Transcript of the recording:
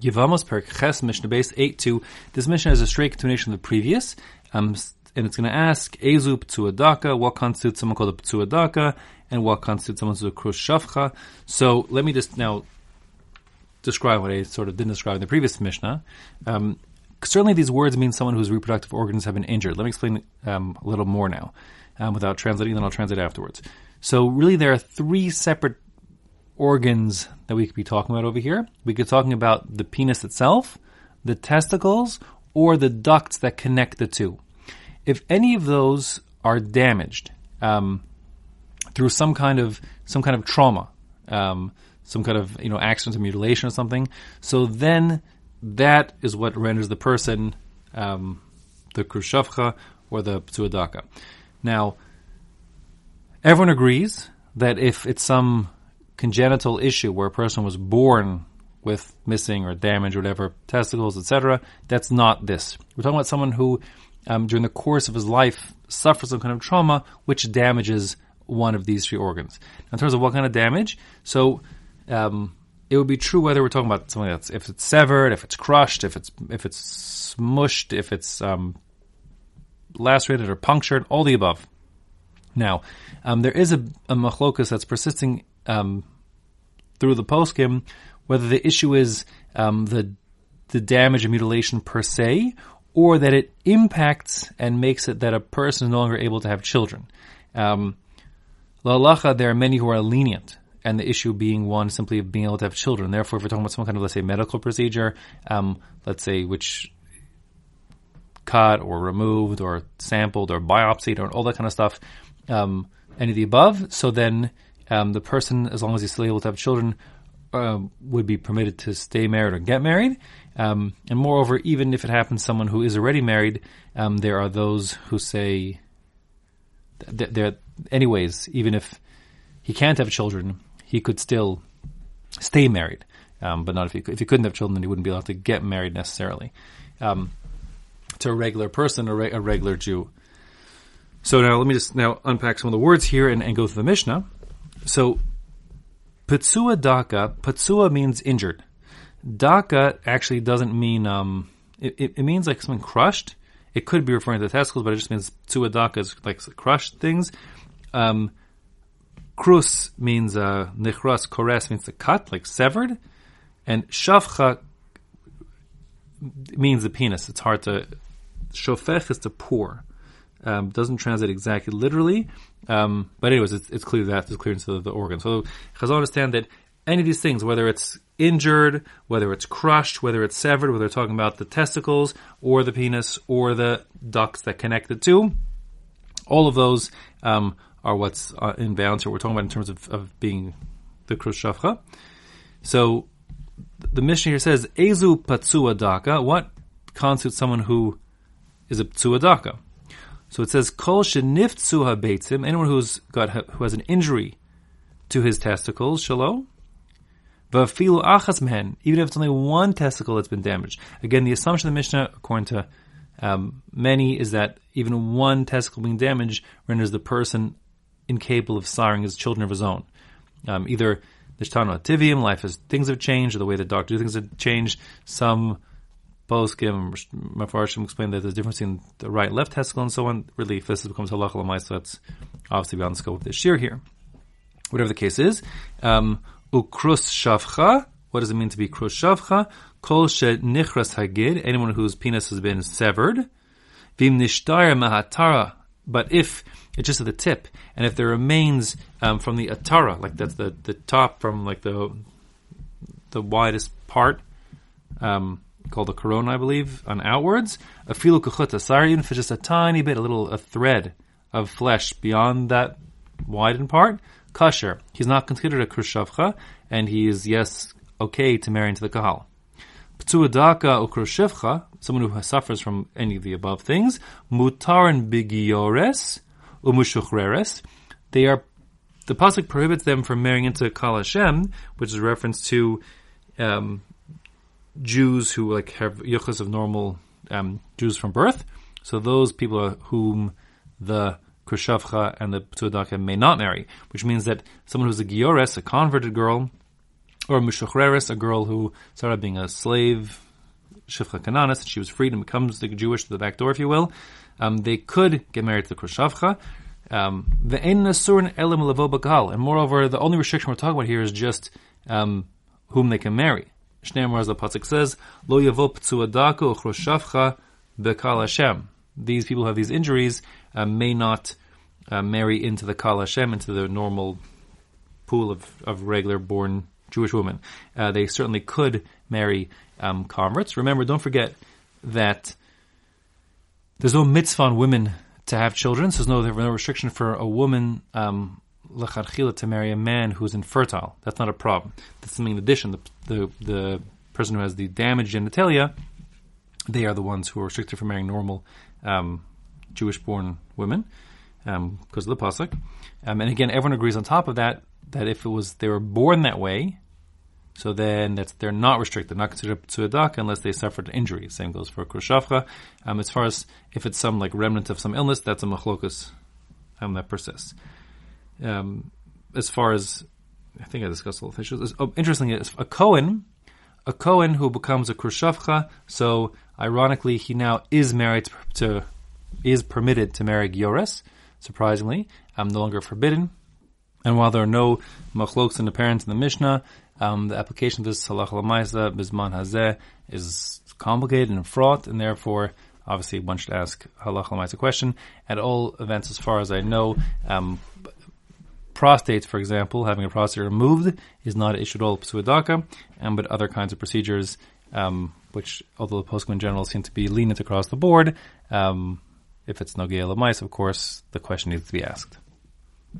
Yevamos per Ches Mishnah base 8-2. This Mishnah is a straight continuation of the previous. Um, and it's going to ask Ezu Ptsuadaka, what constitutes someone called a Ptsuadaka, and what constitutes someone called a Krush Shavcha. So let me just now describe what I sort of didn't describe in the previous Mishnah. Um, certainly these words mean someone whose reproductive organs have been injured. Let me explain um, a little more now um, without translating, then I'll translate afterwards. So really there are three separate organs that we could be talking about over here. We could be talking about the penis itself, the testicles, or the ducts that connect the two. If any of those are damaged um, through some kind of some kind of trauma, um, some kind of you know accident or mutilation or something, so then that is what renders the person um, the krushavcha or the psuadaka. Now, everyone agrees that if it's some congenital issue where a person was born with missing or damage or whatever testicles, etc., that's not this. We're talking about someone who, um, during the course of his life, suffers some kind of trauma which damages one of these three organs. Now, in terms of what kind of damage, so um, it would be true whether we're talking about something that's if it's severed, if it's crushed, if it's if it's smushed, if it's um, lacerated or punctured, all the above. Now, um, there is a, a that's persisting um, through the poskim whether the issue is um, the the damage and mutilation per se, or that it impacts and makes it that a person is no longer able to have children. Um, there are many who are lenient and the issue being one simply of being able to have children. Therefore, if we're talking about some kind of, let's say, medical procedure, um, let's say, which cut or removed or sampled or biopsied or all that kind of stuff, um, any of the above, so then um, the person, as long as he's still able to have children, uh, would be permitted to stay married or get married. Um, and moreover, even if it happens someone who is already married, um, there are those who say, that there, anyways, even if he can't have children, he could still stay married, um, but not if he if he couldn't have children, then he wouldn't be allowed to get married necessarily um, to a regular person, a, re- a, regular Jew. So now let me just now unpack some of the words here and, and go through the Mishnah. So Patsua Daka, Patsua means injured. Daka actually doesn't mean um, it, it, it, means like something crushed. It could be referring to the testicles, but it just means Patsua Daka is like crushed things. Um, Krus means uh, nichras, kores means to cut, like severed, and shavcha means the penis. It's hard to shofech is to pour. Um, doesn't translate exactly literally, um, but anyways, it's, it's clear that it's clear into the, the organ. So Chazal understand that any of these things, whether it's injured, whether it's crushed, whether it's severed, whether they're talking about the testicles or the penis or the ducts that connect the two, all of those um, are what's uh, in bounds here. We're talking about in terms of, of being the Krus So the Mishnah here says, Ezu Patsua Daka. What constitutes someone who is a Ptsua Daka? So it says, Kol Sheniftsua Beitzim. Anyone who's got, who has an injury to his testicles, Shalom. Vafilu achas mehen, even if it's only one testicle that's been damaged. Again, the assumption of the Mishnah, according to um, many, is that even one testicle being damaged renders the person incapable of siring his children of his own. Um, either Nishtano Tivium, life has things have changed, or the way the doctor do things have changed. Some poskim, Mafarshim explain that there's a difference in the right left testicle and so on. Really, if this becomes halacha lamai, so that's obviously beyond the scope of this year here. Whatever the case is, um, shavcha. What does it mean to be krus shavcha? Kol she nichras hagid. Anyone whose penis has been severed. Vim nishtara mahatara. But if it's just at the tip. And if there remains um, from the atara, like that's the, the top from like the the widest part, um, called the corona, I believe, on outwards, a filu kuchuta, sorry, even if it's just a tiny bit, a little a thread of flesh beyond that widened part, kosher. He's not considered a krushavcha, and he is yes okay to marry into the kahal. Ptuadaka ukrushivcha, someone who suffers from any of the above things, mutaran bigiores, umushuchreres. They are the pasuk prohibits them from marrying into Kal Hashem, which is a reference to um, Jews who like have yuchas of normal um, Jews from birth. So those people are whom the Kushavcha and the Ptuadaka may not marry, which means that someone who's a Giores, a converted girl, or a Mishuchreris, a girl who started being a slave, Shifcha Kananis, she was freed and becomes the Jewish to the back door, if you will. Um, they could get married to the Krushavcha. Um, And moreover, the only restriction we're talking about here is just um, whom they can marry. Shneimar, as the Pasuk says, Lo Yavo Ptsuadaku Chroshavcha Bekal Hashem. These people who have these injuries uh, may not uh, marry into the Kal Hashem, into the normal pool of, of regular born Jewish women. Uh, they certainly could marry um, converts. Remember, don't forget that there's no mitzvah on women to have children. So there's no, there's no restriction for a woman um, to marry a man who's infertile. That's not a problem. That's something in addition. The, the, the person who has the damaged genitalia, they are the ones who are restricted from marrying normal um, Jewish-born women because um, of the pasuk. Um, and again, everyone agrees on top of that that if it was they were born that way, so then that's they're not restricted, not considered tzuadak unless they suffered an injury. Same goes for krushavcha. Um, as far as if it's some like remnant of some illness, that's a machlokus um, that persists. Um, as far as I think I discussed all the issues. Oh, interestingly, a Cohen, a Cohen who becomes a krushavcha. So ironically, he now is married to, is permitted to marry Giores. Surprisingly, I'm no longer forbidden. And while there are no machloks in the parents in the Mishnah, um, the application of this halach lamaisa bisman hazeh is complicated and fraught, and therefore, obviously, one should ask halach lamaisa question. At all events, as far as I know, um, prostate, for example, having a prostate removed is not issued all psuadaka, um, but other kinds of procedures, um, which, although the poskim in general seem to be lenient across the board, um, if it's no of mice, of course, the question needs to be asked.